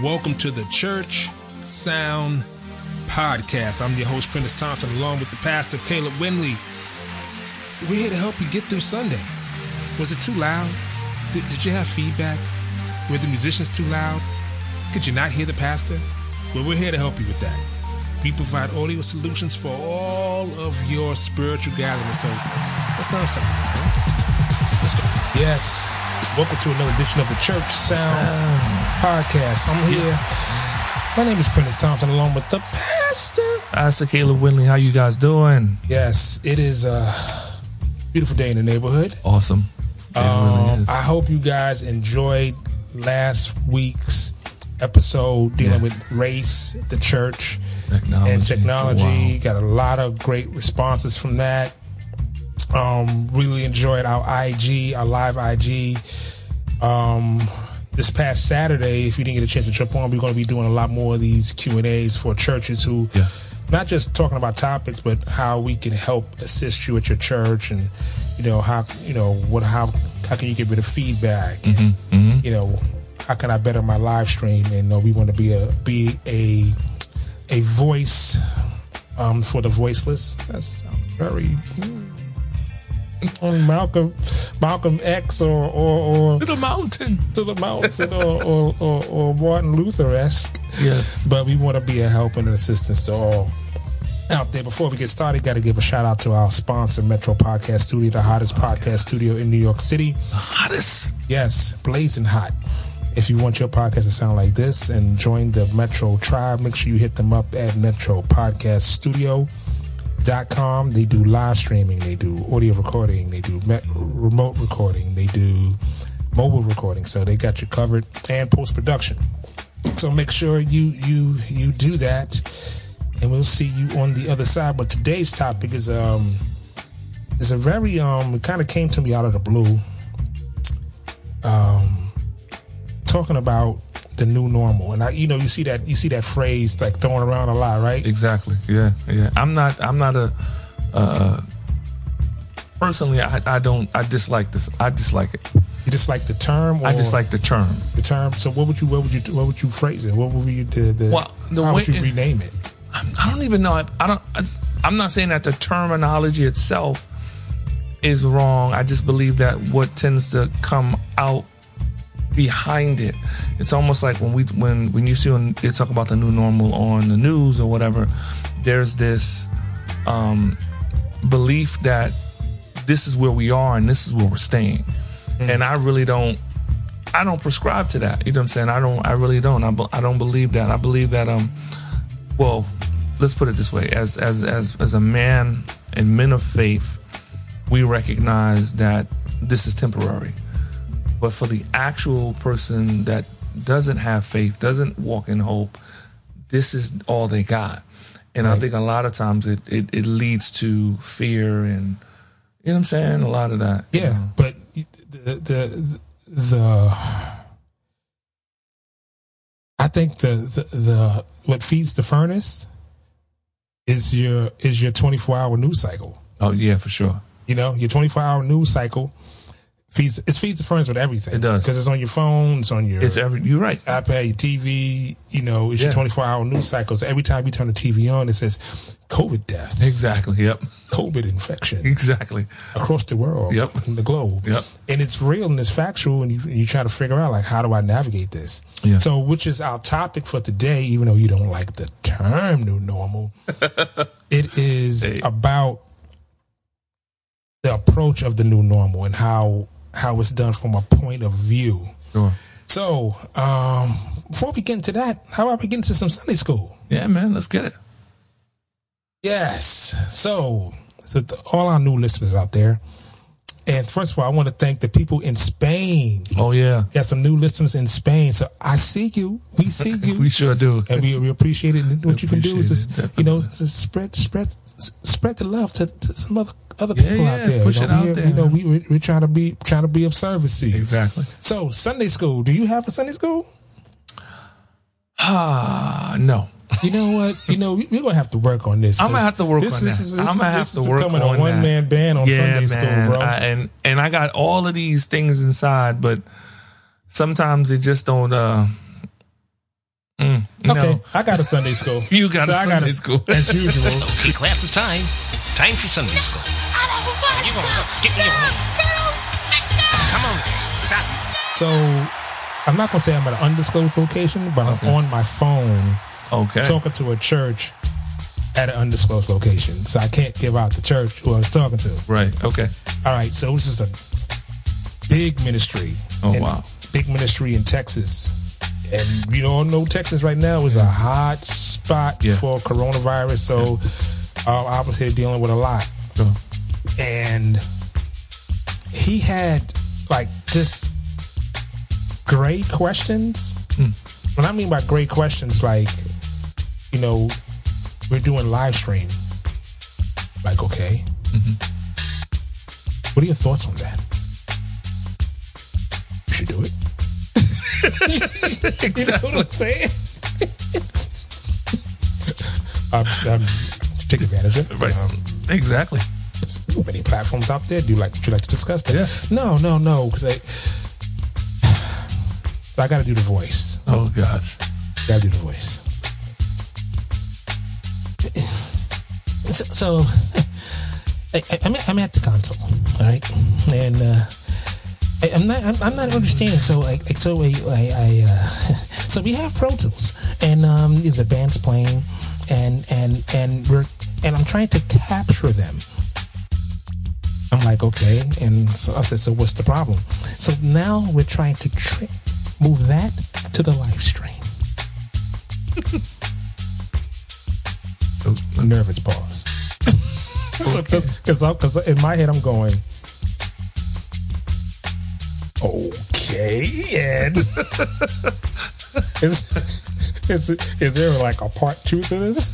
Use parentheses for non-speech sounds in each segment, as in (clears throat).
Welcome to the Church Sound Podcast. I'm your host, Prentice Thompson, along with the pastor, Caleb Winley. We're here to help you get through Sunday. Was it too loud? Did, did you have feedback? Were the musicians too loud? Could you not hear the pastor? Well, we're here to help you with that. We provide audio solutions for all of your spiritual gatherings. So let's learn something. Right? Let's go. Yes. Welcome to another edition of the Church Sound Podcast. I'm here. My name is Prentice Thompson, along with the pastor. Pastor Caleb Winley, how you guys doing? Yes, it is a beautiful day in the neighborhood. Awesome. It really Um, is. I hope you guys enjoyed last week's episode dealing Yeah. with race, the church, Technology. and technology. Got a lot of great responses from that. Um, really enjoyed our IG, our live IG. Um, this past Saturday, if you didn't get a chance to jump on, we're going to be doing a lot more of these Q and A's for churches who, Yeah. not just talking about topics, but how we can help assist you at your church, and you know how you know what how how can you get rid of feedback, and, you know how can I better my live stream, and uh, we want to be a be a a voice um, for the voiceless. That sounds very on Malcolm Malcolm X or or, or to the mountain. to the mountain or, or, or, or Martin Luther esque. Yes. But we want to be a help and an assistance to all out there. Before we get started, got to give a shout out to our sponsor, Metro Podcast Studio, the hottest podcast studio in New York City. Hottest. Yes, blazing hot. If you want your podcast to sound like this and join the Metro tribe, make sure you hit them up at Metro Podcast Studio. Dot com. They do live streaming, they do audio recording, they do remote recording, they do mobile recording. So they got you covered and post production. So make sure you you you do that, and we'll see you on the other side. But today's topic is um is a very um it kind of came to me out of the blue. Um, talking about the new normal, and I you know you see that you see that phrase like thrown around a lot, right? Exactly. Yeah. Yeah. I'm not. I'm not a. Uh, personally, I, I don't. I dislike this. I dislike it. You just like the term, or I dislike the term. the term. So what would you what would you what would you phrase it? What would you the, the Well, the how would you rename it? I don't even know. I, I don't. I, I'm not saying that the terminology itself is wrong. I just believe that what tends to come out behind it, it's almost like when we when when you see when they talk about the new normal on the news or whatever, there's this um, belief that this is where we are and this is where we're staying, and I really don't. I don't prescribe to that. You know what I'm saying? I don't. I really don't. I, I don't believe that. I believe that um, well, let's put it this way: as as as as a man and men of faith, we recognize that this is temporary. But for the actual person that doesn't have faith, doesn't walk in hope, this is all they got. And I think a lot of times it, it, it leads to fear and you know what I'm saying? A lot of that. you Yeah, know. but the the the I think the, the the what feeds the furnace is your is your 24 hour news cycle. Oh yeah, for sure. You know, your 24 hour news cycle feeds it feeds the furnace with everything. It does. because it's on your phone, it's on your It's every you're right. iPad, your TV. You know, it's your 24 hour news cycle. So every time you turn the TV on, it says COVID deaths, Exactly. Yep. COVID infection Exactly. across the world, Yep. in the globe. Yep. And it's real and it's factual, and you, you try to figure out like how do I navigate this. Yeah. So, which is our topic for today, even though you don't like the term "new normal," (laughs) it is Hey. about the approach of the new normal and how how it's done from a point of view. Sure. So, um, before we get into that, how about we get into some Sunday school? Yeah, man, let's get it. Yes. So, so th- all our new listeners out there, and first of all, I want to thank the people in Spain. Oh yeah. Got some new listeners in Spain, so I see you. We (laughs) see you. We sure do. and we, we appreciate it. And what you can do is just, you know, spread spread spread the love to, to some other other Yeah, people yeah, out there. push you it know, out we, there. You know, we we- we're trying to be trying to be of service to you. Exactly. So Sunday school. Do you have a Sunday school? (sighs) Ah, no. You know what? (laughs) You know we- we're gonna have to work on this. I'm gonna 'cause have to work this, on this that. Is, I'm gonna is- have this to is work becoming on a one man band on Sunday school, bro. I- and and I got all of these things inside, but sometimes it just don't. uh know. Okay, I got a Sunday school. (laughs) You got So a I Sunday got a- school. (laughs) as usual. Okay, class is time. Time for Sunday school. You gonna go get me on. Come on, stop. So I'm not gonna say I'm at an undisclosed location, but I'm on my phone Okay. talking to a church at an undisclosed location. So I can't give out the church who I was talking to. right. Okay. All right, so it's just a big ministry. Oh, wow. Big ministry in Texas. And you all know Texas right now is a hot spot Yeah. for coronavirus. So uh, obviously dealing with a lot. Sure. And he had like just great questions. What I mean by great questions, like, you know, we're doing live stream. Like, okay. What are your thoughts on that? You should do it. (laughs) You know what I'm saying? (laughs) um, um, take advantage of it. Right. Um, Exactly. Many platforms out there. Do you like? Would you like to discuss that? Yeah. No, no, no. Because I, (sighs) so I got to do the voice. Oh gosh. Got to do the voice. (clears throat) So, so (laughs) I, I, I'm, at, I'm at the console, all right, and uh, I, I'm not I'm, I'm not understanding. So like, like so I, I, I uh, (laughs) so we have Pro Tools, and um, the band's playing, and and and we're and I'm trying to capture them. I'm like, okay, and so I said, so what's the problem? So now we're trying to tri- move that to the live stream. (laughs) Nervous pause. (laughs) so, because because in my head I'm going, okay, and (laughs) is, is is there like a part two to this?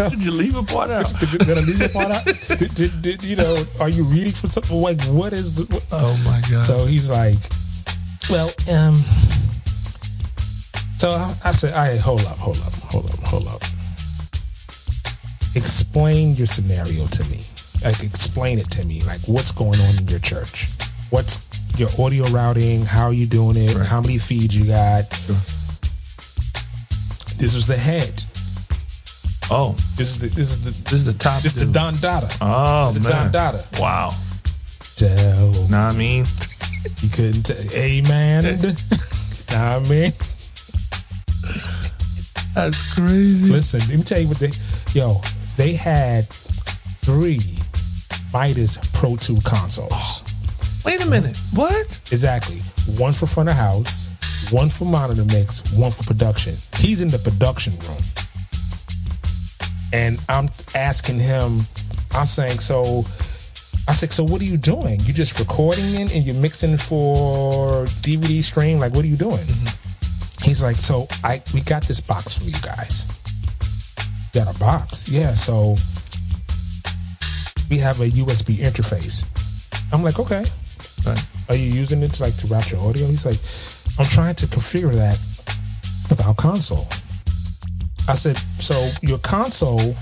(laughs) Did you leave a part out? did you gonna leave your part out? (laughs) Did, did, did, you know? Are you reading from something? Like, what is the? What? Oh my god. So he's like, well, um. So I, I said, all right, hold up, hold up, hold up, hold up. Explain your scenario to me. Like, explain it to me. Like, what's going on in your church? What's your audio routing? How are you doing it? Right. How many feeds you got? This was the head. Oh, This is the this is the this is the top. this is the. Don Dada. Oh This is the man. Don Dada. Wow. So Know what I mean? you couldn't t- amen. (laughs) nah, I mean. That's crazy. Listen, let me tell you what they, yo, they had three Midas Pro 2 consoles. (gasps) Wait a minute. What? Exactly. One for front of house, one for monitor mix, one for production. He's in the production room. And I'm asking him, I'm saying, so, I said, so what are you doing? You just recording it and you're mixing for DVD stream? Like, what are you doing? Mm-hmm. He's like, so I we got this box for you guys. Got a box, yeah. So we have a USB interface. I'm like, okay. Right. Are you using it to like to route your audio? He's like, I'm trying to configure that without console. I said, so your console,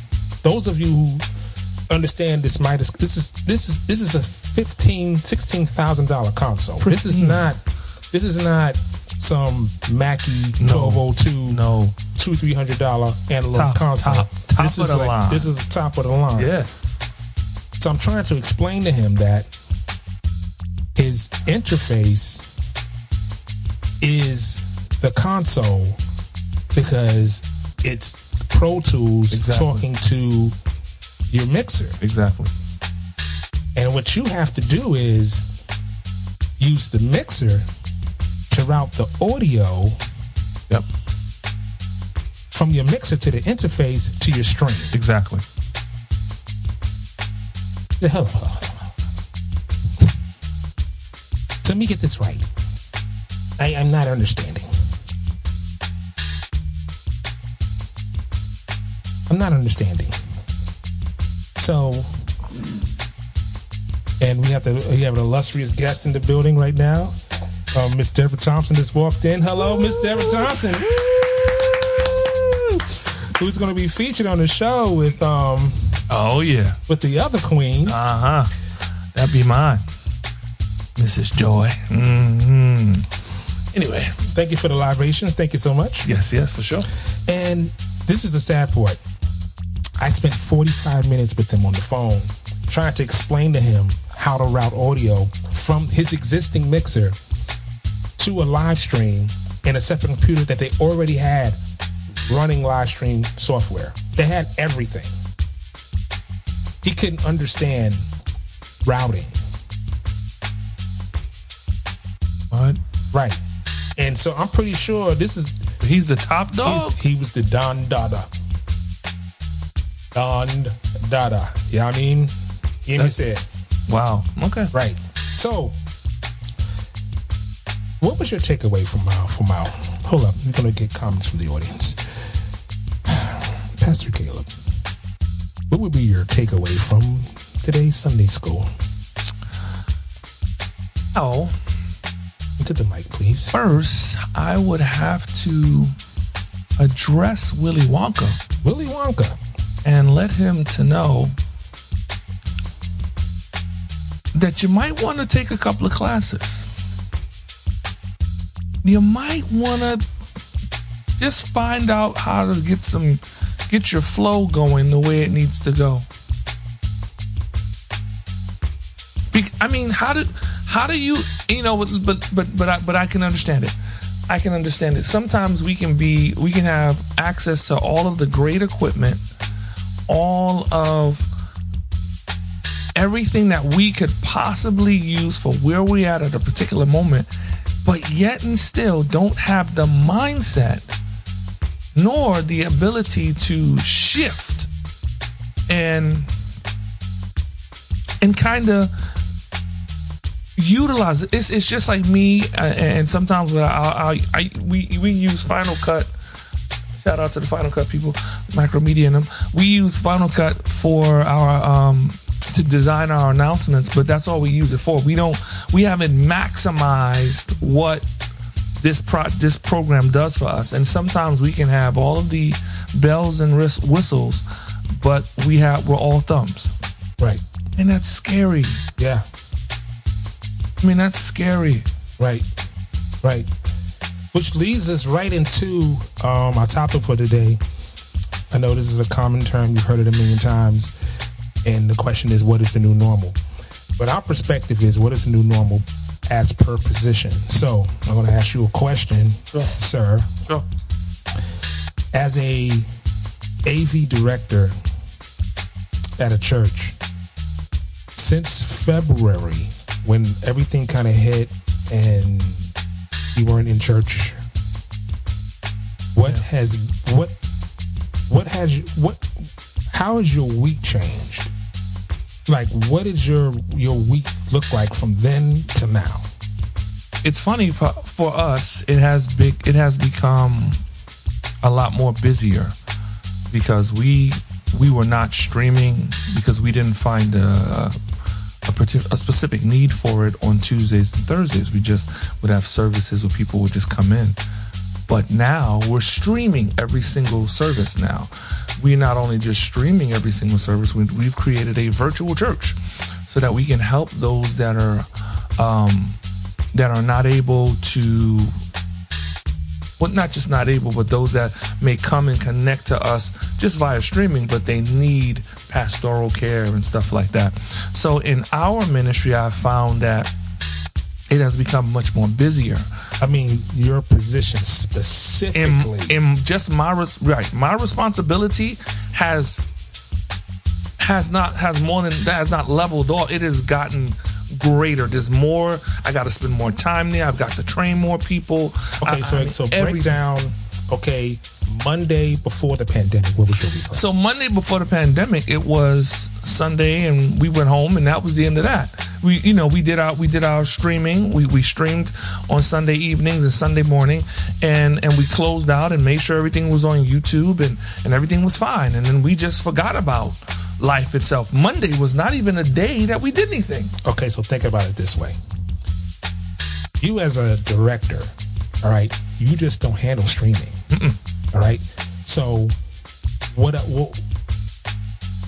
those of you who understand this might this is this is this is a fifteen, sixteen thousand dollar console. This is not this is not some Mackie twelve oh two No. two three hundred dollar analog Top- console. top- top this of is the like line. this is the top of the line. Yeah. So I'm trying to explain to him that his interface is the console because it's Pro Tools Exactly. talking to your mixer. Exactly. And what you have to do is use the mixer to route the audio Yep. from your mixer to the interface to your stream. Exactly. The hell, let me get this right. I, I'm not understanding. I'm not understanding. So, and we have to we have an illustrious guest in the building right now. Uh, Miss Deborah Thompson just walked in. Hello, Miss Deborah Thompson. Woo! Who's going to be featured on the show with um Oh yeah. with the other queen? Uh huh. That'd be mine. Mrs. Joy. Mm-hmm. Anyway, Thank you for the libations. Thank you so much. yes, yes, for sure. And this is the sad part. I spent 45 minutes with him on the phone trying to explain to him how to route audio from his existing mixer to a live stream in a separate computer that they already had running live stream software. They had everything. He couldn't understand routing. What? Right. And so I'm pretty sure this is He's the top dog. He was the Don Dada. Don Dada. You know what I mean? Give me said. wow. Okay. Right. So, what was your takeaway from our, from our, hold up, we're going to get comments from the audience. (sighs) Pastor Caleb, what would be your takeaway from today's Sunday school? Oh, Into the mic, please. first, I would have to address Willy Wonka Willy Wonka. And let him to know that you might want to take a couple of classes. You might want to just find out how to get some get your flow going the way it needs to go. Be- I mean, how do how do you you know? But but but I, but I can understand it. I can understand it. Sometimes we can be we can have access to all of the great equipment, all of everything that we could possibly use for where we're at at a particular moment, but yet and still don't have the mindset nor the ability to shift and and kind of utilize it. It's, it's just like me, uh, and sometimes I, I, I we we use Final Cut. Shout out to the Final Cut people, Macromedia and them. We use Final Cut for our um to design our announcements, but that's all we use it for. We don't we haven't maximized what this pro this program does for us. And sometimes we can have all of the bells and whis- whistles, but we have we're all thumbs, Right. and that's scary. Yeah. I mean, that's scary. Right, right. Which leads us right into um, our topic for today. I know this is a common term, you've heard it a million times. And the question is, what is the new normal? But our perspective is, what is the new normal as per position? So I'm going to ask you a question, sir. Sure. As a AV director at a church, since February, when everything kind of hit and you weren't in church, what has what what has what how has your week changed? Like, what does your your week look like from then to now? It's funny for, for us. It has big. It has become a lot more busier because we we were not streaming because we didn't find a a, a specific need for it on Tuesdays and Thursdays. We just would have services where people would just come in. But now we're streaming every single service now. We're not only just streaming every single service, we, we've created a virtual church so that we can help those that are um, that are not able to well not just not able but those that may come and connect to us just via streaming but they need pastoral care and stuff like that. So in our ministry i found that it has become much more busier. I mean, your position specifically. in just my right my responsibility has has not has more than that has not leveled off. It has gotten greater there's more i got to spend more time there i've got to train more people okay, I- so I mean, so break everything. down. Okay, Monday before the pandemic, what was your week like? So Monday before the pandemic, it was Sunday, and we went home, and that was the end of that. We, you know, we did our we did our streaming. We we streamed on Sunday evenings and Sunday morning, and and we closed out and made sure everything was on YouTube and and everything was fine. And then we just forgot about life itself. Monday was not even a day that we did anything. Okay, so think about it this way. You as a director, all right, you just don't handle streaming. All right. So what uh, what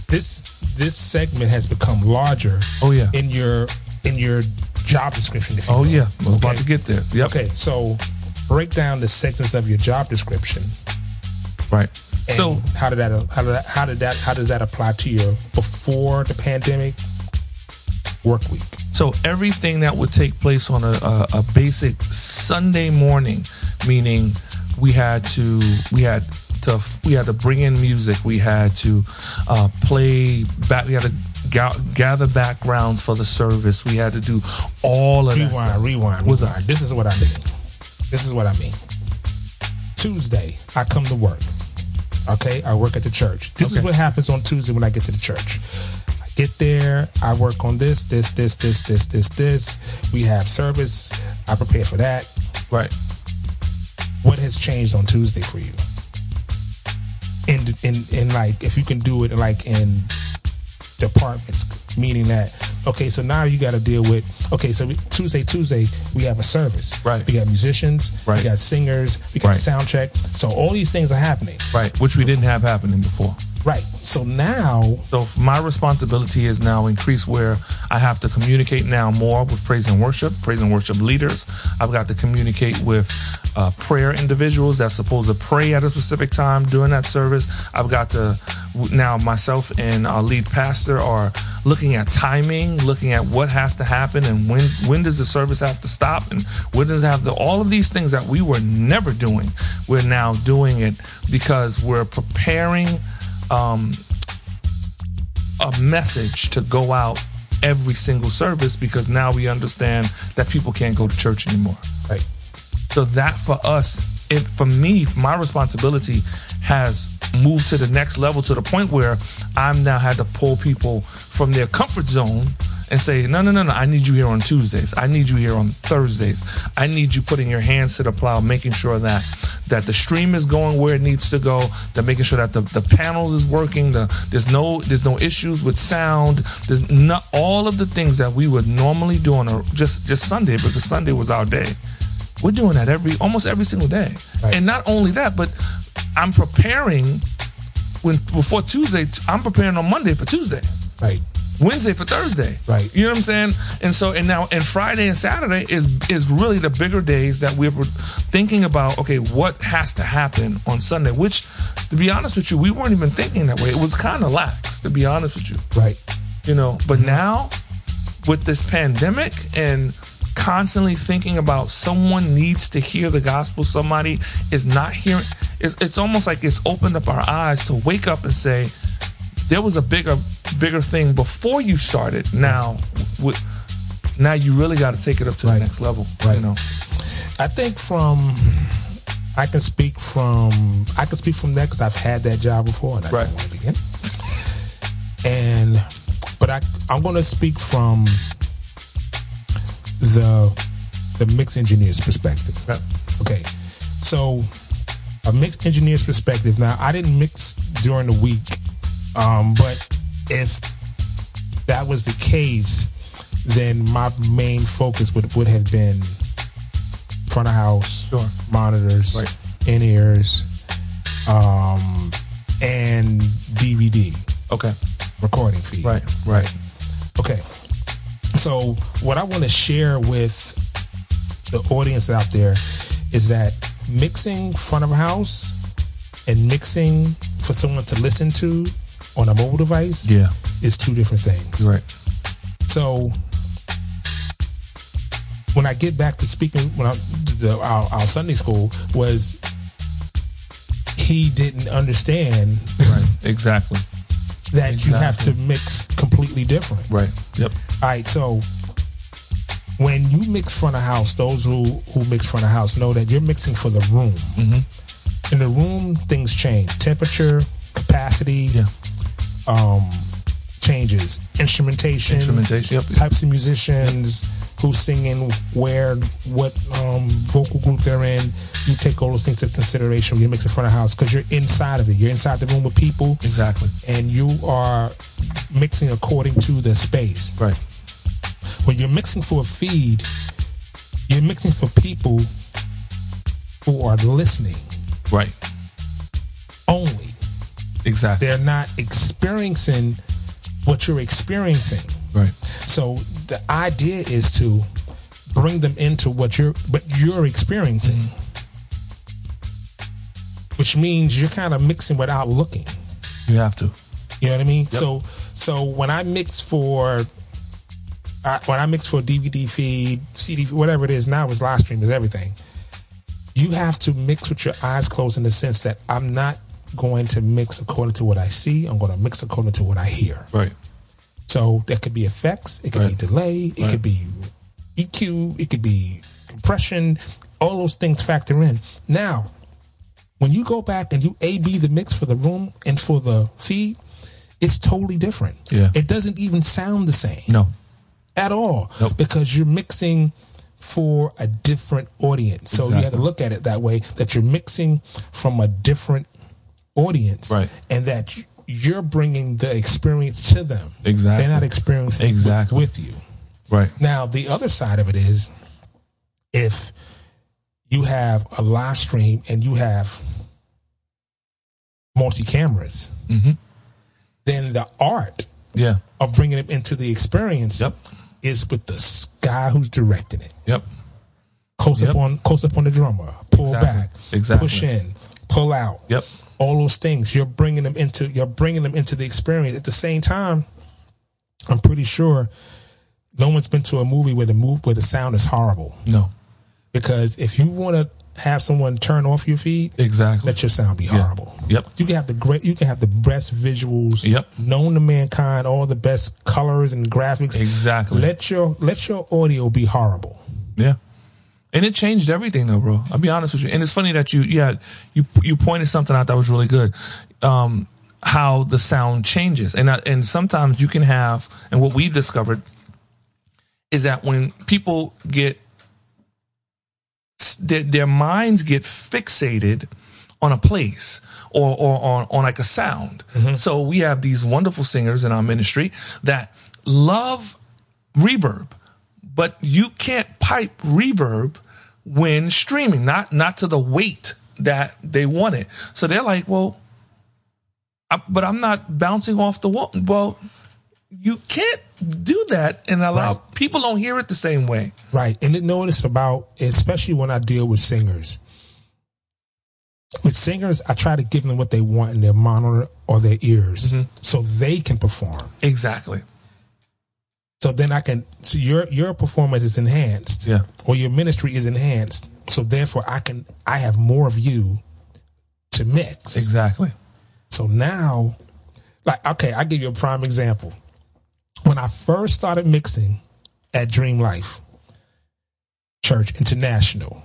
this this segment has become larger Oh yeah. in your in your job description if you Oh will. yeah. I was about to get there. Yep. Okay, so break down the segments of your job description. Right. And So how did that how did that how did that how does that apply to your before the pandemic work week? So everything that would take place on a, a, a basic Sunday morning, meaning we had to we had to we had to bring in music, we had to uh, play back, we had to ga- gather backgrounds for the service, we had to do all of that. Rewind, stuff. rewind, What's rewind. This is what I mean. This is what I mean. Tuesday, I come to work. Okay, I work at the church. This is what happens on Tuesday when I get to the church. I get there, I work on this, this, this, this, this, this, this. We have service. I prepare for that. Right. What has changed on Tuesday for you? In in in like if you can do it like in departments, meaning that okay, so now you got to deal with okay, so we, Tuesday Tuesday we have a service, Right. We got musicians, Right. we got singers, we got Right. sound check. So all these things are happening, Right. Which we didn't have happening before. Right? So now, So my responsibility is now increased where I have to communicate now more with praise and worship, praise and worship leaders. I've got to communicate with uh, prayer individuals that's supposed to pray at a specific time during that service. I've got to now myself and our lead pastor are looking at timing, looking at what has to happen and when when does the service have to stop and when does it have to all of these things that we were never doing. We're now doing it because we're preparing um, a message to go out every single service because now we understand that people can't go to church anymore. right? So that for us, it, for me, my responsibility has moved to the next level to the point where I'm now had to pull people from their comfort zone and say, no, no, no, no, I need you here on Tuesdays. I need you here on Thursdays. I need you putting your hands to the plow, making sure that that the stream is going where it needs to go, that making sure that the, the panels is working, the there's no there's no issues with sound. There's not all of the things that we would normally do on a just just Sunday because Sunday was our day. We're doing that every almost every single day. Right. And not only that, but I'm preparing when before Tuesday, I'm preparing on Monday for Tuesday. Right. Wednesday for Thursday. Right. You know what I'm saying? And so and now and Friday and Saturday is is really the bigger days that we're thinking about, okay, what has to happen on Sunday, which to be honest with you, we weren't even thinking that way. It was kind of lax, to be honest with you. Right. You know, but now with this pandemic and constantly thinking about someone needs to hear the gospel, somebody is not hearing it's, it's almost like it's opened up our eyes to wake up and say, there was a bigger bigger thing before you started. Now, with, now you really got to take it up to Right. the next level. Right. You know, I think from I can speak from I can speak from that because I've had that job before and I Right. don't want to begin. And but I I'm going to speak from the the mix engineer's perspective. Yeah. Okay, so a mixed engineer's perspective. Now I didn't mix during the week, um, but if that was the case, then my main focus would would have been front of house, Sure. monitors, Right. in ears, um, and DVD okay, recording feed. right, right, Okay. So what I want to share with the audience out there is that mixing front of house and mixing for someone to listen to on a mobile device yeah, is two different things. right, So when I get back to speaking, when I the, our, our Sunday school was he didn't understand right, exactly, (laughs) that you have to mix completely different. right, yep, All right, so when you mix front of house, those who who mix front of house know that you're mixing for the room. Mm-hmm. In the room, things change. Temperature, capacity, yeah, um, changes. Instrumentation, instrumentation, yep, types of musicians, who's singing, where, what um, vocal group they're in. You take all those things into consideration when you mix in front of house because you're inside of it. You're inside the room with people, exactly, and you are mixing according to the space. right, when you're mixing for a feed, you're mixing for people who are listening right, only. Exactly, They're not experiencing what you're experiencing. right, So the idea is to bring them into what you're but you're experiencing. which means you're kind of mixing without looking. You have to. You know what I mean? So so when I mix for uh, when I mix for DVD feed, CD, whatever it is now, is live stream is everything. You have to mix with your eyes closed in the sense that I'm not going to mix according to what I see. I'm going to mix according to what I hear. Right. So there could be effects, it could be delay, it could be EQ, it could be compression. All those things factor in. Now, when you go back and you A B the mix for the room and for the feed, it's totally different. Yeah. It doesn't even sound the same No. at all Nope. because you're mixing for a different audience. So you have to look at it that way that you're mixing from a different audience Right. and that you're bringing the experience to them. Exactly. They're not experiencing Exactly. with, you. Right. Now, the other side of it is if you have a live stream and you have multi cameras, Mhm. then the art Yeah. of bringing them into the experience Yep. is with the guy who's directing it. Yep. Close Yep. up on close up on the drummer, pull Exactly. back, Exactly. push in, pull out. Yep. All those things you're bringing them into you're bringing them into the experience. At the same time, I'm pretty sure no one's been to a movie where the move where the sound is horrible. No. Because if you want to have someone turn off your feed, Exactly. let your sound be horrible. Yep. You can have the great, you can have the best visuals Yep. known to mankind, all the best colors and graphics. Exactly. Let your let your audio be horrible. Yeah. And it changed everything though, bro. I'll be honest with you. And it's funny that you yeah, you you pointed something out that was really good. Um how the sound changes. And I, and sometimes you can have and what we've discovered is that when people get their, their minds get fixated on a place or, or on, on like a sound. So we have these wonderful singers in our ministry that love reverb, but you can't pipe reverb when streaming, not not to the weight that they want it. So they're like, well, I, but I'm not bouncing off the wall. Well, you can't do that and allow Right. people don't hear it the same way. Right. And it notice about, especially when I deal with singers. With singers, I try to give them what they want in their monitor or their ears mm-hmm. so they can perform. Exactly. So then I can so your your performance is enhanced. Yeah. Or your ministry is enhanced. So therefore I can I have more of you to mix. Exactly. So now, like, okay, I give you a prime example. When I first started mixing at Dream Life Church International,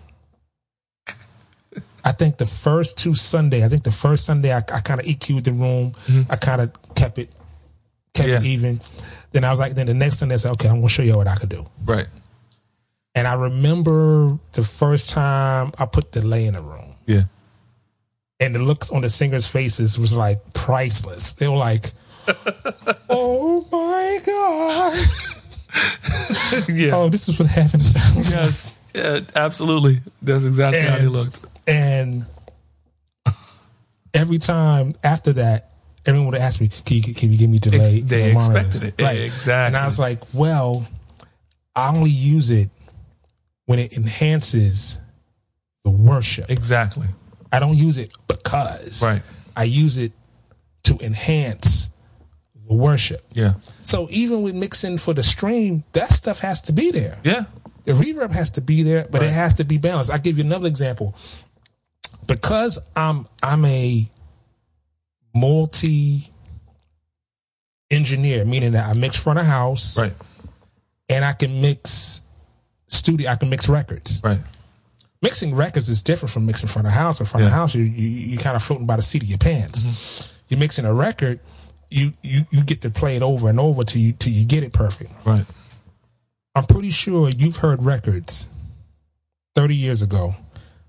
I think the first two Sunday, I think the first Sunday I, I kind of EQ'd the room. Mm-hmm. I kind of kept it, kept it even. Then I was like, then the next thing I said, okay, I'm gonna show you what I could do. Right. And I remember the first time I put delay in the room Yeah. and the look on the singers' faces was like priceless. They were like, (laughs) "Oh my god! (laughs) Yeah. Oh, this is what heaven sounds like." Yes. Yeah, absolutely. That's exactly how they looked. And every time after that, everyone would ask me, "Can you can you give me delay?" Ex- they the expected it. right. Exactly. And I was like, "Well, I only use it when it enhances the worship. Exactly. I don't use it because Right. I use it to enhance the worship." Yeah. So even with mixing for the stream, that stuff has to be there. Yeah. The reverb has to be there, but it has to be balanced. I'll give you another example. Because I'm I'm a multi engineer, meaning that I mix front of house Right. and I can mix studio, I can mix records. Right. Mixing records is different from mixing front of house. In front of Yeah. house, you you you kind of floating by the seat of your pants. Mm-hmm. You're mixing a record, you you you get to play it over and over till you till you get it perfect. Right. I'm pretty sure you've heard records 30 years ago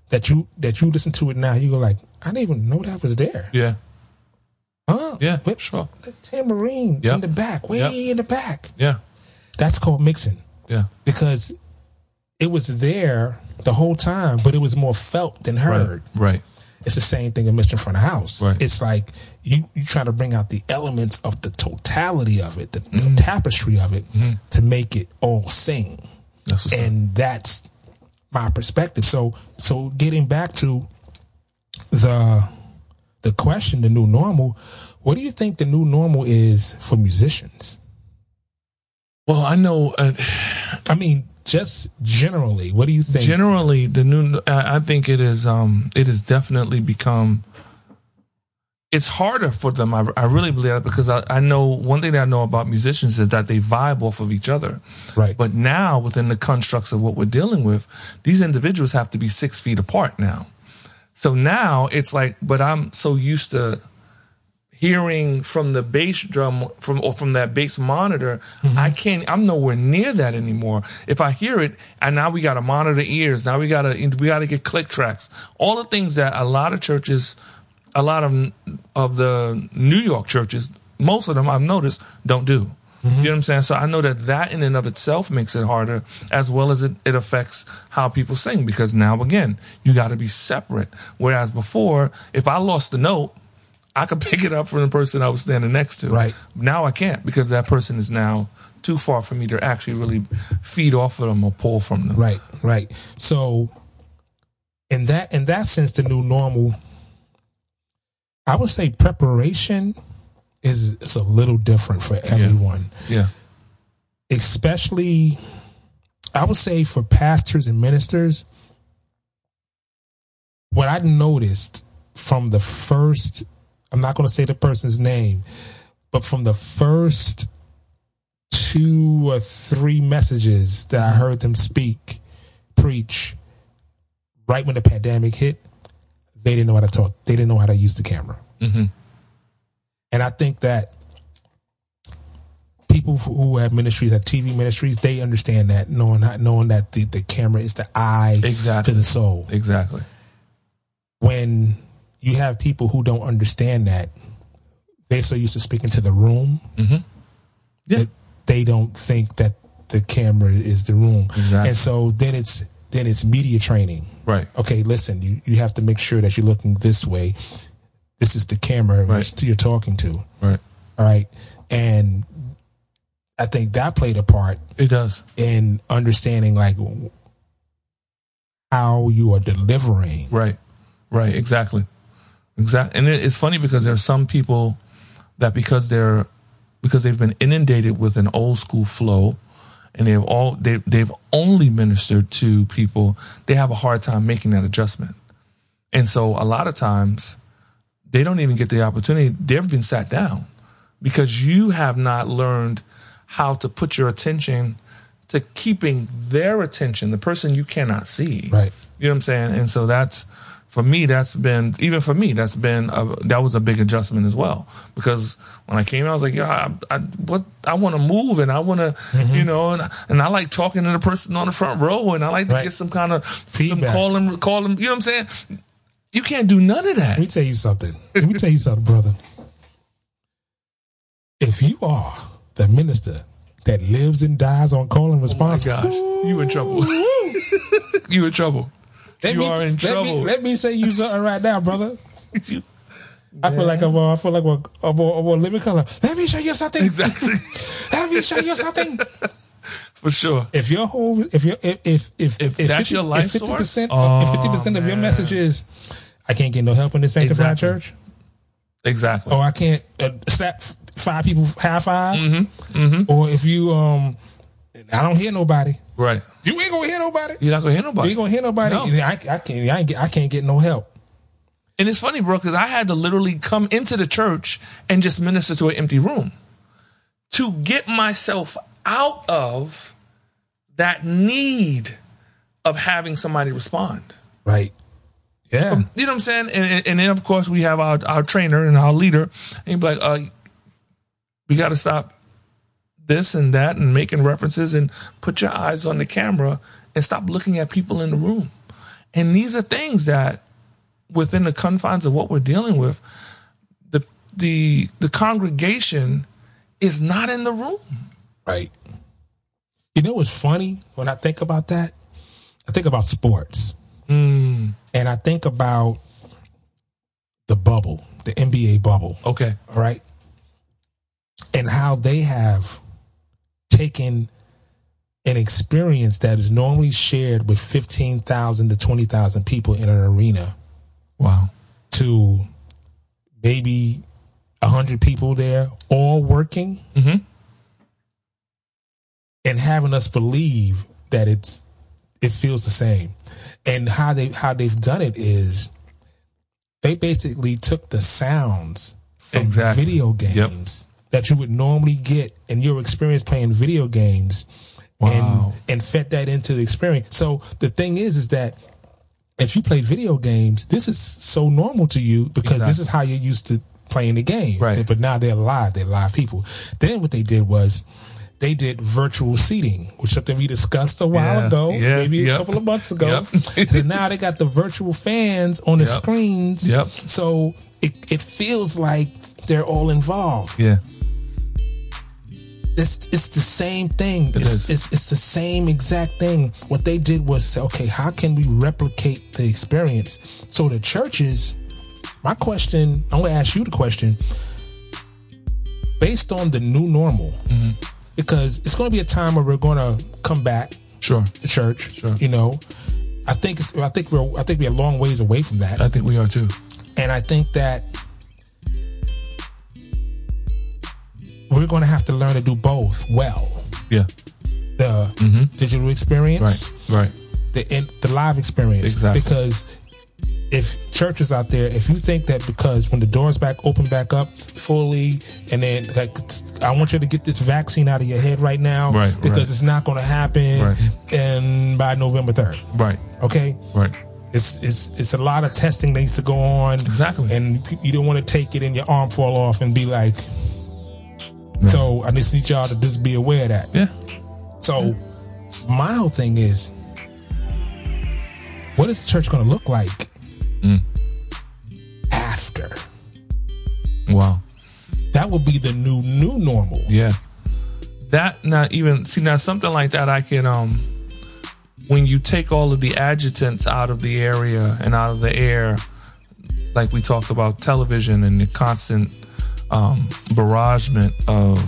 that you that you listen to it now. You go like, I didn't even know that was there. Yeah. Huh? Yeah. What, Sure. The tambourine Yep. in the back, way Yep. in the back. Yeah. That's called mixing Yeah. because it was there the whole time, but it was more felt than heard. Right. Right. It's the same thing in Mr. Front of House. Right. It's like you you try to bring out the elements of the totality of it, the, the Mm-hmm. tapestry of it, to make it all sing. That's and that's my perspective. So, so getting back to the the question, the new normal, what do you think the new normal is for musicians? Well, I know. Uh, I mean, just generally, what do you think? generally, the new. I think it is. Um, it has definitely become. It's harder for them. I, I really believe that because I, I know one thing that I know about musicians is that they vibe off of each other. Right. But now, within the constructs of what we're dealing with, these individuals have to be six feet apart now. So now it's like, but I'm so used to hearing from the bass drum from or from that bass monitor, mm-hmm. I can't. I'm nowhere near that anymore. If I hear it, and now we got to monitor ears. Now we got to we got to get click tracks. All the things that a lot of churches, a lot of of the New York churches, most of them I've noticed don't do. Mm-hmm. You know what I'm saying? So I know that that in and of itself makes it harder, as well as it, it affects how people sing because now again you got to be separate. Whereas before, if I lost the note, I could (laughs) pick it up from the person I was standing next to. Right. Now I can't because that person is now too far for me to actually really feed off of them or pull from them. Right, right. So in that in that sense, the new normal, I would say preparation is is a little different for everyone. Yeah. Especially I would say for pastors and ministers, what I noticed from the first I'm not gonna say the person's name, but from the first two or three messages that I mm-hmm. heard them speak, preach, right when the pandemic hit, they didn't know how to talk. They didn't know how to use the camera. Mm-hmm. And I think that people who have ministries, have TV ministries, they understand that, knowing knowing that the, the camera is the eye Exactly. to the soul. Exactly. When you have people who don't understand that, they're so used to speaking to the room mm-hmm. Yeah. that they don't think that the camera is the room. Exactly. And so then it's then it's media training. Right. Okay, listen, you, you have to make sure that you're looking this way. This is the camera Right. which you're talking to. Right. All right. And I think that played a part It does. in understanding like how you are delivering. Right. Right. Exactly. Exactly. And it's funny because there are some people that because they're because they've been inundated with an old school flow and they've all they they've only ministered to people, they have a hard time making that adjustment. And so a lot of times they don't even get the opportunity. They've been sat down because you have not learned how to put your attention to keeping their attention, the person you cannot see. Right. You know what I'm saying? And so that's for me. That's been even for me. That's been a, that was a big adjustment as well because when I came, out, I was like, yeah, I, I what I want to move and I want to, Mm-hmm. you know, and and I like talking to the person on the front row and I like to Right. get some kind of Feedback. some call them, call them. You know what I'm saying? You can't do none of that. Let me tell you something. Let me tell you something, brother. If you are the minister that lives and dies on call and Oh my response, gosh, you in trouble. you in trouble. let you me, are in let trouble. Me, let me say you something right now, brother. You- (laughs) I feel like I'm, uh, I feel like I'm, I'm, I'm, I'm living color. Let me show you something. exactly. (laughs) Let me show you something. For sure. If your whole, if your, if if if, If that's your life percent, Oh, if fifty percent of your message is, I can't get no help in this sanctified Exactly. church, Exactly. or I can't uh, slap five people high 5 Mm-hmm. or if you, um, I don't hear nobody. Right. You ain't gonna hear nobody. You're not gonna hear nobody. You ain't gonna hear nobody. No. I, I can't. I, ain't get, I can't get no help. And it's funny, bro, because I had to literally come into the church and just minister to an empty room to get myself out of that need of having somebody respond. Right. Yeah. You know what I'm saying? And, and, and then, of course, we have our, our trainer and our leader. And he'd be like, uh, we got to stop this and that and making references and put your eyes on the camera and stop looking at people in the room. And these are things that within the confines of what we're dealing with, the the the congregation is not in the room. Right. You know what's funny when I think about that? I think about sports. Mm. And I think about the bubble, the NBA bubble, Okay. all right? And how they have taken an experience that is normally shared with 15,000 to 20,000 people in an arena Wow. to maybe a hundred people there, all working, Mhm. And having us believe that it's it feels the same. And how they how they've done it is they basically took the sounds from Exactly. video games that you would normally get in your experience playing video games Wow. and and fed that into the experience. So the thing is is that if you play video games, this is so normal to you because this is how you're used to playing the game. Right. But now they're live, they're live people. Then what they did was they did virtual seating, which something we discussed a while Yeah. ago, Yeah. maybe a couple of months ago. Yep. (laughs) so now they got the virtual fans on the Yep. screens. Yep. So it, it feels like they're all involved. Yeah. It's it's the same thing. It it's, it's it's the same exact thing. What they did was say, okay, how can we replicate the experience? So the churches, my question, I'm gonna ask you the question. Based on the new normal, Mm-hmm. Because it's gonna be a time where we're gonna come back Sure. to church. Sure. You know, I think it's, I think we're I think we're a long ways away from that, I think we are too. and I think that we're gonna have to learn to do both well. Yeah. the digital experience, Mm-hmm. Right. Right. the in, the live experience. Exactly. Because if churches out there, if you think that because when the doors back open back up fully, and then like I want you to get this vaccine out of your head right now, Right, Because right. it's not going to happen, Right. and by November third, Right. okay. Right. It's, it's it's a lot of testing that needs to go on, Exactly. and you don't want to take it and your arm fall off and be like. So I just need y'all to just be aware of that. Yeah. So my whole thing is, what is the church going to look like Mm. after? Wow. That will be the new new normal. Yeah. That not even see now something like that I can um when you take all of the adjutants out of the area and out of the air, like we talked about television and the constant um barragement of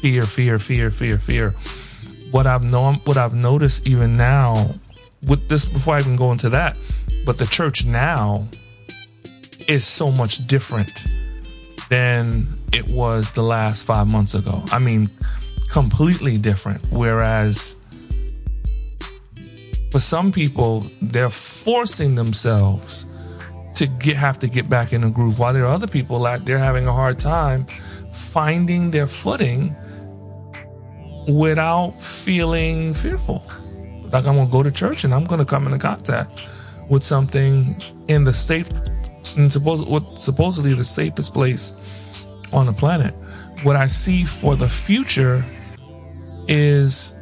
fear, fear, fear, fear, fear. What I've known what I've noticed even now with this before I even go into that, but the church now is so much different than it was the last five months ago. I mean, completely different. Whereas for some people, they're forcing themselves to get have to get back in the groove, while there are other people that they're having a hard time finding their footing without feeling fearful. Like I'm gonna go to church and I'm gonna come into contact with something in the safe and suppose what supposedly the safest place on the planet. What I see for the future is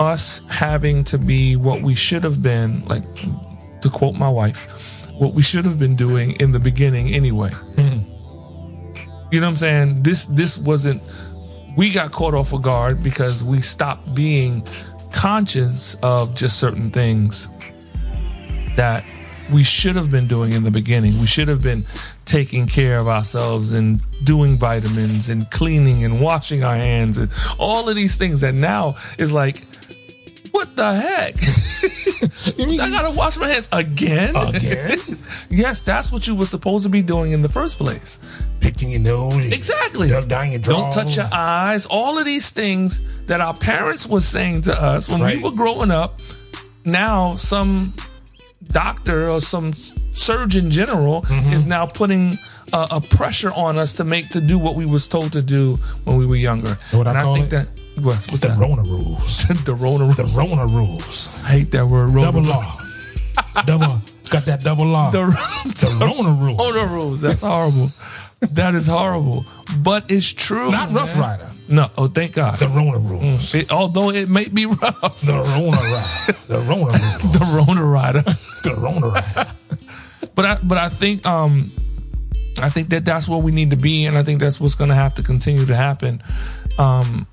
us having to be what we should have been, like to quote my wife, what we should have been doing in the beginning anyway. Hmm. You know what I'm saying? This this wasn't we got caught off a guard because we stopped being conscious of just certain things that we should have been doing in the beginning. We should have been taking care of ourselves and doing vitamins and cleaning and washing our hands and all of these things that now is like, what the heck? (laughs) (laughs) I gotta wash my hands again? Again? (laughs) yes, that's what you were supposed to be doing in the first place. Picking your nose, Exactly. Down your Don't touch your eyes. All of these things that our parents were saying to us when Right. we were growing up. Now, some doctor or some surgeon general Mm-hmm. is now putting a, a pressure on us to make to do what we was told to do when we were younger. know what I and call think it? that what's, what's the that? Rona rules. (laughs) the Rona. The Rona rules. I hate that word. Rona. Double law. double got that double law. The, The Rona rules. (laughs) Rona rules. That's horrible. that is horrible. But it's true. Not Rough. Rider. No. Oh, thank God. The Rona rules. It- although it may be rough. The Rona Rider. (laughs) The Rona rules. the Rona rider. The Rona Rider. but I but I think um I think that that's what we need to be, and I think that's what's going to have to continue to happen. Um,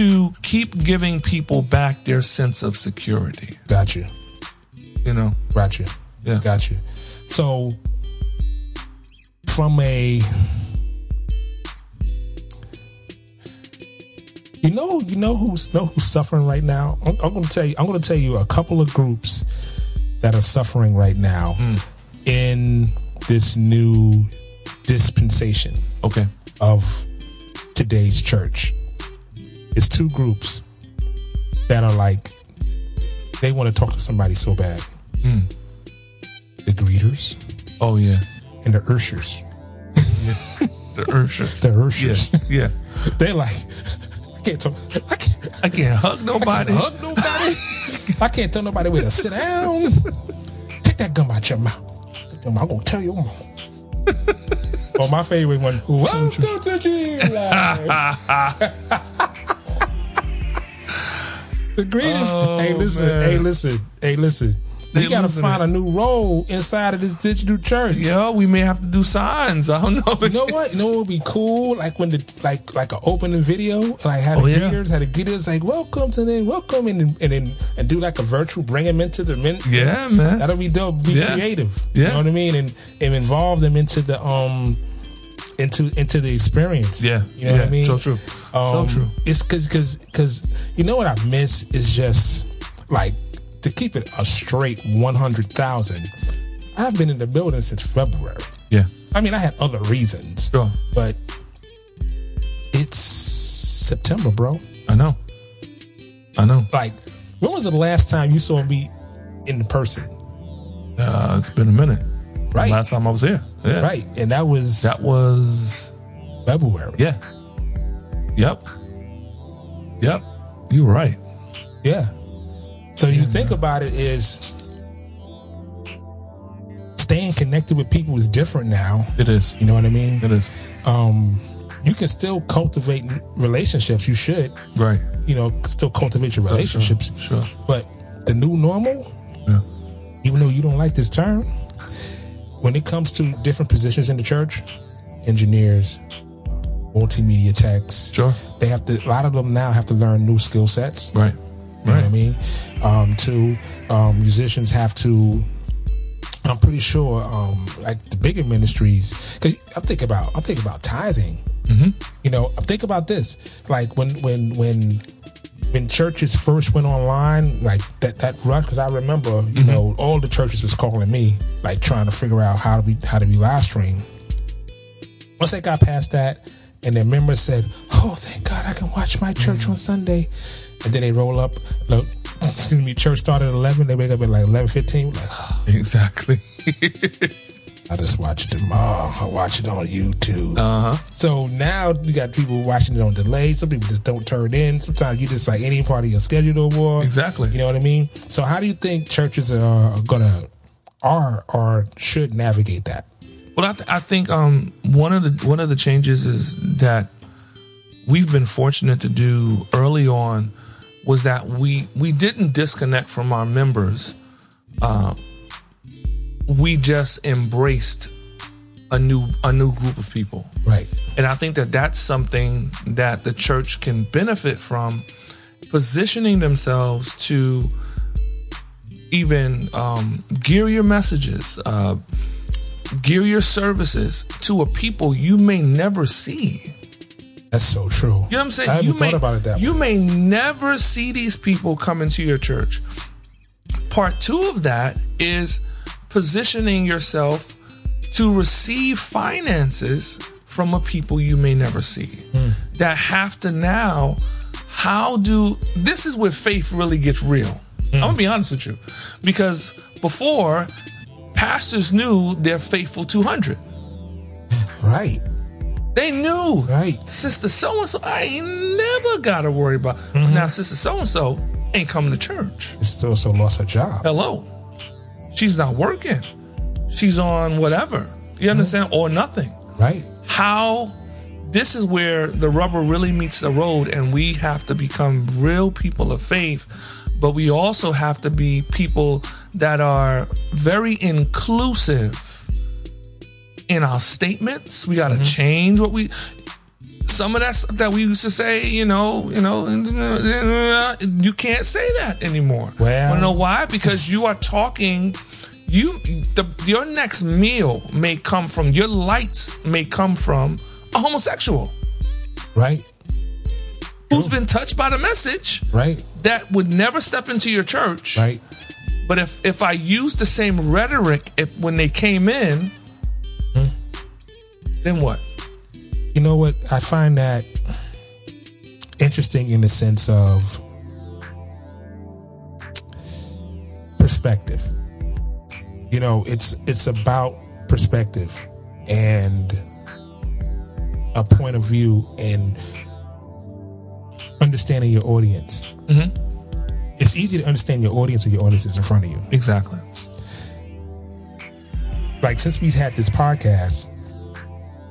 to keep giving people back their sense of security. Got you. You know. Got you. Yeah. Got you. So, from a, you know, you know who's know who's suffering right now. I'm, I'm going to tell you. I'm going to tell you a couple of groups that are suffering right now Hmm. in this new dispensation Okay. of today's church. It's two groups that are like they want to talk to somebody so bad. Hmm. The greeters Oh yeah. and the urshers. The Urshers. The urshers. Yeah. Yeah. (laughs) They're like, I can't talk. I can't, I can't hug nobody. I can't hug nobody. I can't tell nobody where to sit down. Take that gum out your mouth. I'm gonna tell you. mom. (laughs) oh, my favorite one. Welcome to Dream Life. (laughs) the greatest. Oh, hey, listen. man. Hey, listen. Hey, listen. They We gotta find it. a new role inside of this digital church. Yeah, we may have to do signs. I don't know. You know what? You know what would be cool? Like when the like like an opening video, like how the Oh, yeah. greeters, how the greeters like welcome to them, welcome, and and then and do like a virtual, bring them into the men. Yeah, man. That'll be dope. Be Yeah. creative. You Yeah. know what I mean? And and involve them into the um into into the experience. Yeah. You know what I mean? So true. Um, so true. It's cause cause cause you know what I miss is just like to keep it a straight one hundred thousand. I've been in the building since February. Yeah. I mean, I had other reasons, Sure. but it's September, bro. I know. I know. Like, when was the last time you saw me in person? Uh, it's been a minute. Right. Last time I was here. Yeah. Right, and that was That was February. yeah. Yep. Yep. You were right. Yeah. So you think about it is staying connected with people is different now. It is. You know what I mean? It is. Um, you can still cultivate relationships. You should, Right. you know, still cultivate your relationships. Sure. But the new normal, Yeah. even though you don't like this term, when it comes to different positions in the church, engineers, multimedia techs, Sure. they have to. A lot of them now have to learn new skill sets. Right. You know what I mean? Um, two, um, musicians have to. I'm pretty sure, um, like the bigger ministries. Cause I think about, I think about tithing. Mm-hmm. You know, I think about this. Like when, when, when, when churches first went online, like that that rush. Because I remember, Mm-hmm. you know, all the churches was calling me, like trying to figure out how to be how to be live stream. Once they got past that, and their members said, "Oh, thank God, I can watch my church Mm-hmm. on Sunday," and then they roll up. Look, excuse me, church started at eleven. They wake up at like eleven fifteen. Like, (sighs) Exactly. (laughs) I just watch it tomorrow. I watch it on YouTube. Uh huh. So now you got people watching it on delay. Some people just don't turn in. Sometimes you just like any part of your schedule no more. Exactly. You know what I mean? So how do you think churches are gonna are or should navigate that? Well, I, th- I think um, one of the one of the changes is that we've been fortunate to do early on was that we we didn't disconnect from our members. Uh, we just embraced a new a new group of people. Right. And I think that that's something that the church can benefit from positioning themselves to even um, gear your messages, uh, gear your services to a people you may never see. That's so true. You know what I'm saying? I haven't you thought may, about it that You way. may never see these people come into your church. Part two of that is positioning yourself to receive finances from a people you may never see. Hmm. that have to now how do this is where faith really gets real. I'm gonna be honest with you. Because before pastors knew they're faithful 200 Right. they knew. Right. sister so and so i ain't never gotta worry about. Now sister so and so ain't coming to church. It's also lost her job. hello she's not working. She's on whatever. You mm-hmm. understand? Or nothing. Right. how this is where the rubber really meets the road and we have to become real people of faith but we also have to be people that are very inclusive in our statements. We got to mm-hmm. change what we some of that stuff that we used to say you know you know uh, uh, you can't say that anymore Well- Wanna know why because you are talking you the your next meal may come from your lights may come from a homosexual Right. who's been touched by the message Right. that would never step into your church Right. but if if i use the same rhetoric if when they came in hmm. Then what? You know what? I find that interesting in the sense of perspective. You know, it's it's about perspective and a point of view and understanding your audience. Mhm. It's easy to understand your audience when your audience is in front of you. Exactly. Like since we've had this podcast,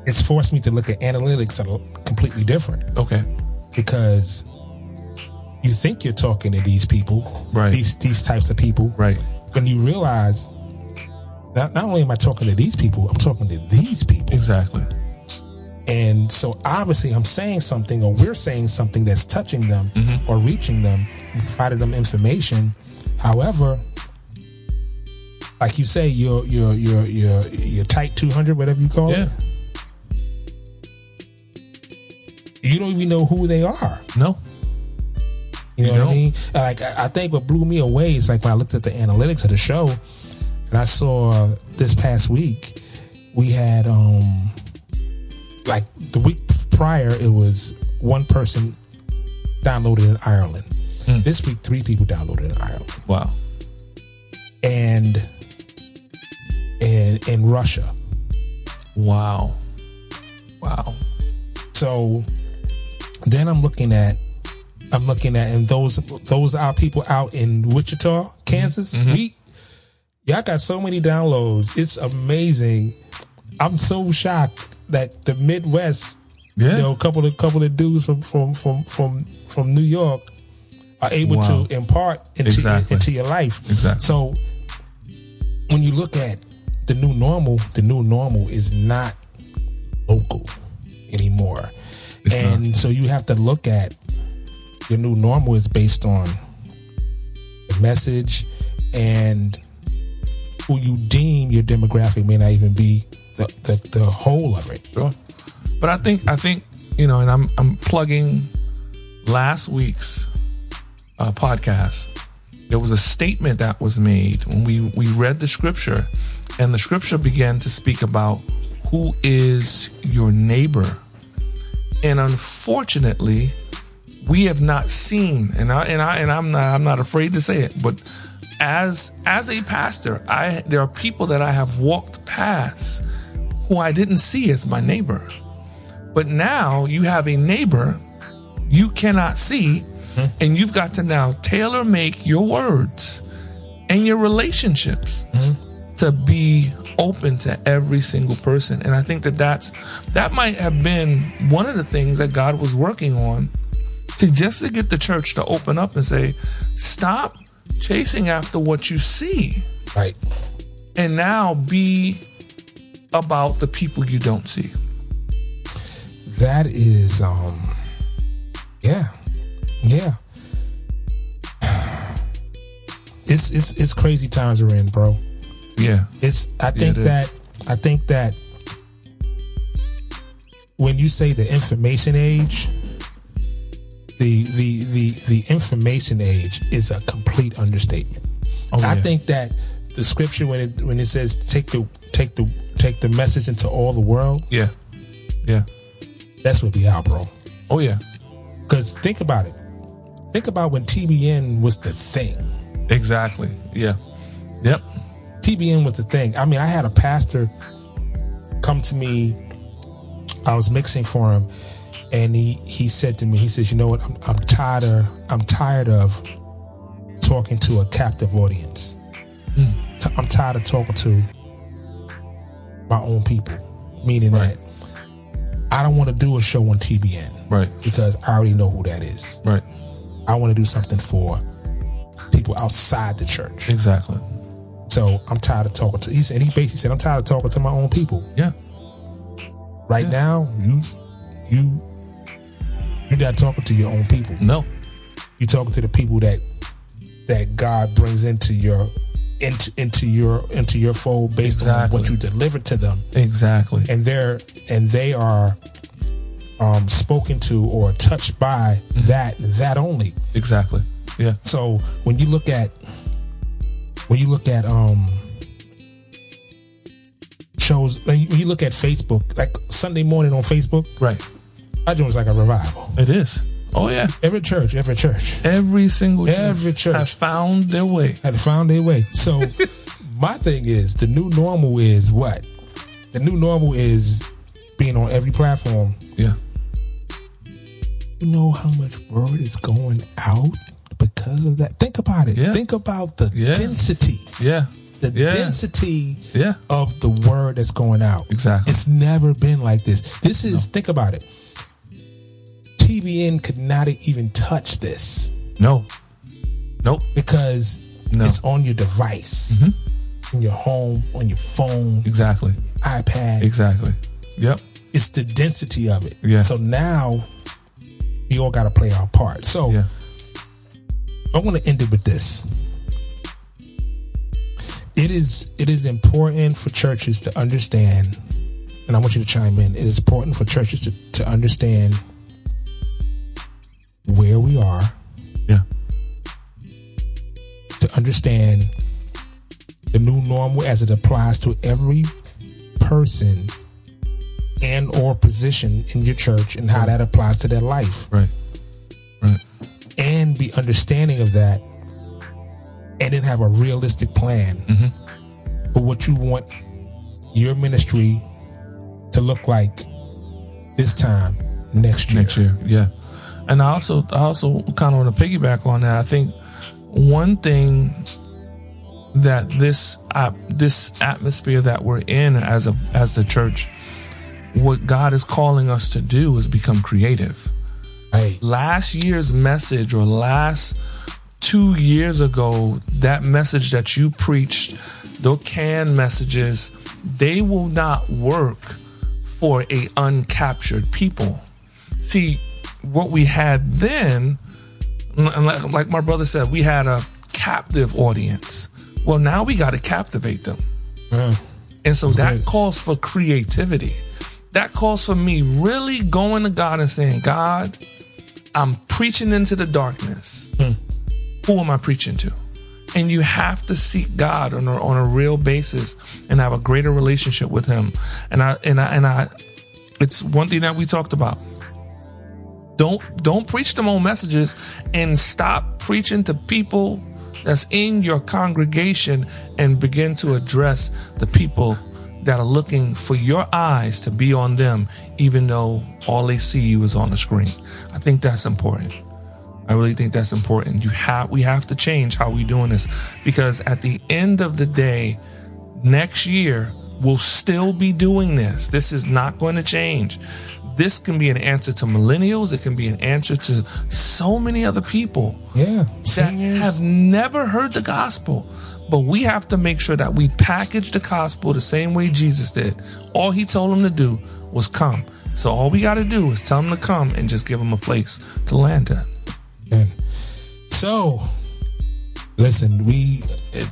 it's forced me to look at analytics completely different Okay. because you think you're talking to these people, Right. These these types of people, Right. When you realize not not only am I talking to these people, I'm talking to these people, Exactly. and so obviously I'm saying something or we're saying something that's touching them Mm-hmm. or reaching them, we provided them information. However, like you say, your your your your your tight 200, whatever you call Yeah. it, you don't even know who they are. No. You know You what don't. I mean? Like I think what blew me away is like when I looked at the analytics of the show, and I saw this past week we had um like the week prior it was one person downloaded in Ireland. Hmm. This week three people downloaded in Ireland Wow. and and in Russia. Wow. Wow. So then I'm looking at I'm looking at and those those are people out in Wichita, Kansas. Mm-hmm. We y'all got so many downloads. It's amazing. I'm so shocked that the Midwest, Yeah. you know, a couple of couple of dudes from from from from from New York are able Wow. to impart into Exactly. into your life. Exactly. So when you look at the new normal, the new normal is not local anymore. It's and so you have to look at your new normal is based on the message and who you deem your demographic may not even be the, the, the whole of it. Sure. But I think I think you know, and I'm I'm plugging last week's uh, podcast. There was a statement that was made when we we read the scripture, and the scripture began to speak about who is your neighbor, and unfortunately, we have not seen, and I and I and I'm not I'm not afraid to say it, but as as a pastor, I there are people that I have walked past who I didn't see as my neighbor. But now you have a neighbor you cannot see, mm-hmm. and you've got to now tailor make your words and your relationships mm-hmm. to be open to every single person. And I think that that's that might have been one of the things that God was working on to just to get the church to open up and say, stop chasing after what you see Right. and now be about the people you don't see. That is um yeah. Yeah. (sighs) It's it's it's crazy times we're in, bro. Yeah. It's I think it is. that I think that when you say the information age, the the the the information age is a complete understatement. Oh, I think that the scripture when it when it says take the take the take the message into all the world, Yeah. Yeah. that's what we are, bro. Oh yeah. Because think about it. Think about when TBN was the thing. Exactly. Yeah. Yep. TBN was the thing. I mean, I had a pastor come to me. I was mixing for him, and he he said to me, he says, "You know what? I'm, I'm tired of I'm tired of talking to a captive audience. T- I'm tired of talking to my own people. Meaning Right. that I don't want to do a show on TBN Right. because I already know who that is. Right. I want to do something for people outside the church. Exactly. So I'm tired of talking to. He said he basically said I'm tired of talking to my own people. Yeah. Right Yeah. now, you you you're not talking to your own people. No. You're talking to the people that that God brings into your into into your into your fold based on what you delivered to them, Exactly. and they're and they are um spoken to or touched by Mm-hmm. that that only. Exactly. Yeah. So when you look at when you look at um shows. Like when you look at Facebook, like Sunday morning on Facebook, Right. I joined was like a revival. It is. Oh yeah. Every church, every church Every single church Every church. have found their way. had found their way. So (laughs) my thing is the new normal is what? The new normal is being on every platform. Yeah. You know how much word is going out because of that? Think about it. Yeah. Think about the Yeah. density. Yeah. The Yeah. density Yeah. of the word that's going out. Exactly. It's never been like this. This is think about it. TBN could not even touch this No. Nope. because No. it's on your device, mm-hmm. in your home, on your phone, Exactly. iPad. Exactly. Yep. It's the density of it. Yeah. So now we all got to play our part. So Yeah. I want to end it with this. It is it is important for churches to understand, and I want you to chime in. It is important for churches to, to understand where we are, Yeah. to understand the new normal as it applies to every person and or position in your church and how that applies to their life. Right. Right. And be understanding of that and then have a realistic plan for what you want your ministry to look like this time next year. next year. Yeah, and I also I also kind of want to piggyback on that. I think one thing that this uh, this atmosphere that we're in as a as the church, what God is calling us to do is become creative. Hey, Last year's message or last two years ago, that message that you preached, those canned messages, they will not work for a uncaptured people. See, what we had then, and like my brother said, we had a captive audience. Well, now we got to captivate them. uh, And so that good. calls for creativity. That calls for me really going to God and saying, God, I'm preaching into the darkness. Hmm. Who am I preaching to? And you have to seek God on a, on a real basis and have a greater relationship with Him. And I and I and I, it's one thing that we talked about. Don't don't preach them old messages and stop preaching to people that's in your congregation and begin to address the people that are looking for your eyes to be on them, even though all they see you is on the screen. I think that's important. I really think that's important. You have we have to change how we doing this because at the end of the day, next year we'll still be doing this. This is not going to change. This can be an answer to millennials. It can be an answer to so many other people yeah, that seniors. have never heard the gospel. But we have to make sure that we package the gospel the same way Jesus did. All he told them to do was come. So all we got to do is tell them to come and just give them a place to land at. And so, listen, we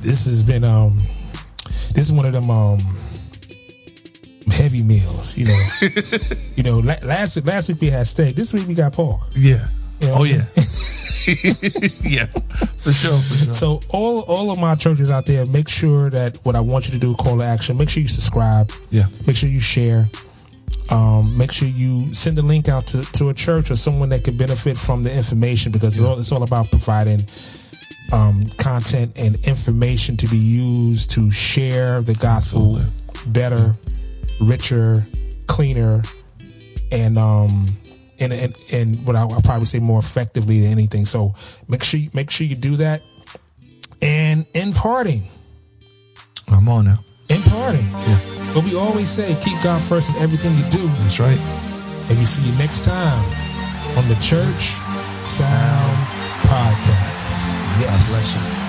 this has been um this is one of them um heavy meals, you know. (laughs) you know, la- last last week we had steak. This week we got pork. Yeah. Yeah. Oh yeah. (laughs) yeah. For sure. For sure. So all all of my churches out there, make sure that what I want you to do, call to action. Make sure you subscribe. Yeah. Make sure you share. Um, make sure you send the link out to, to a church or someone that could benefit from the information because it's, all, it's all about providing um, content and information to be used to share the gospel better, richer, cleaner, and um and and, and what I'll, I'll probably say more effectively than anything. So make sure you, make sure you do that. And in parting, I'm on now. In parting, Yeah. what we always say, keep God first in everything you do. That's right. And we see you next time on the Church Sound Podcast. Yes.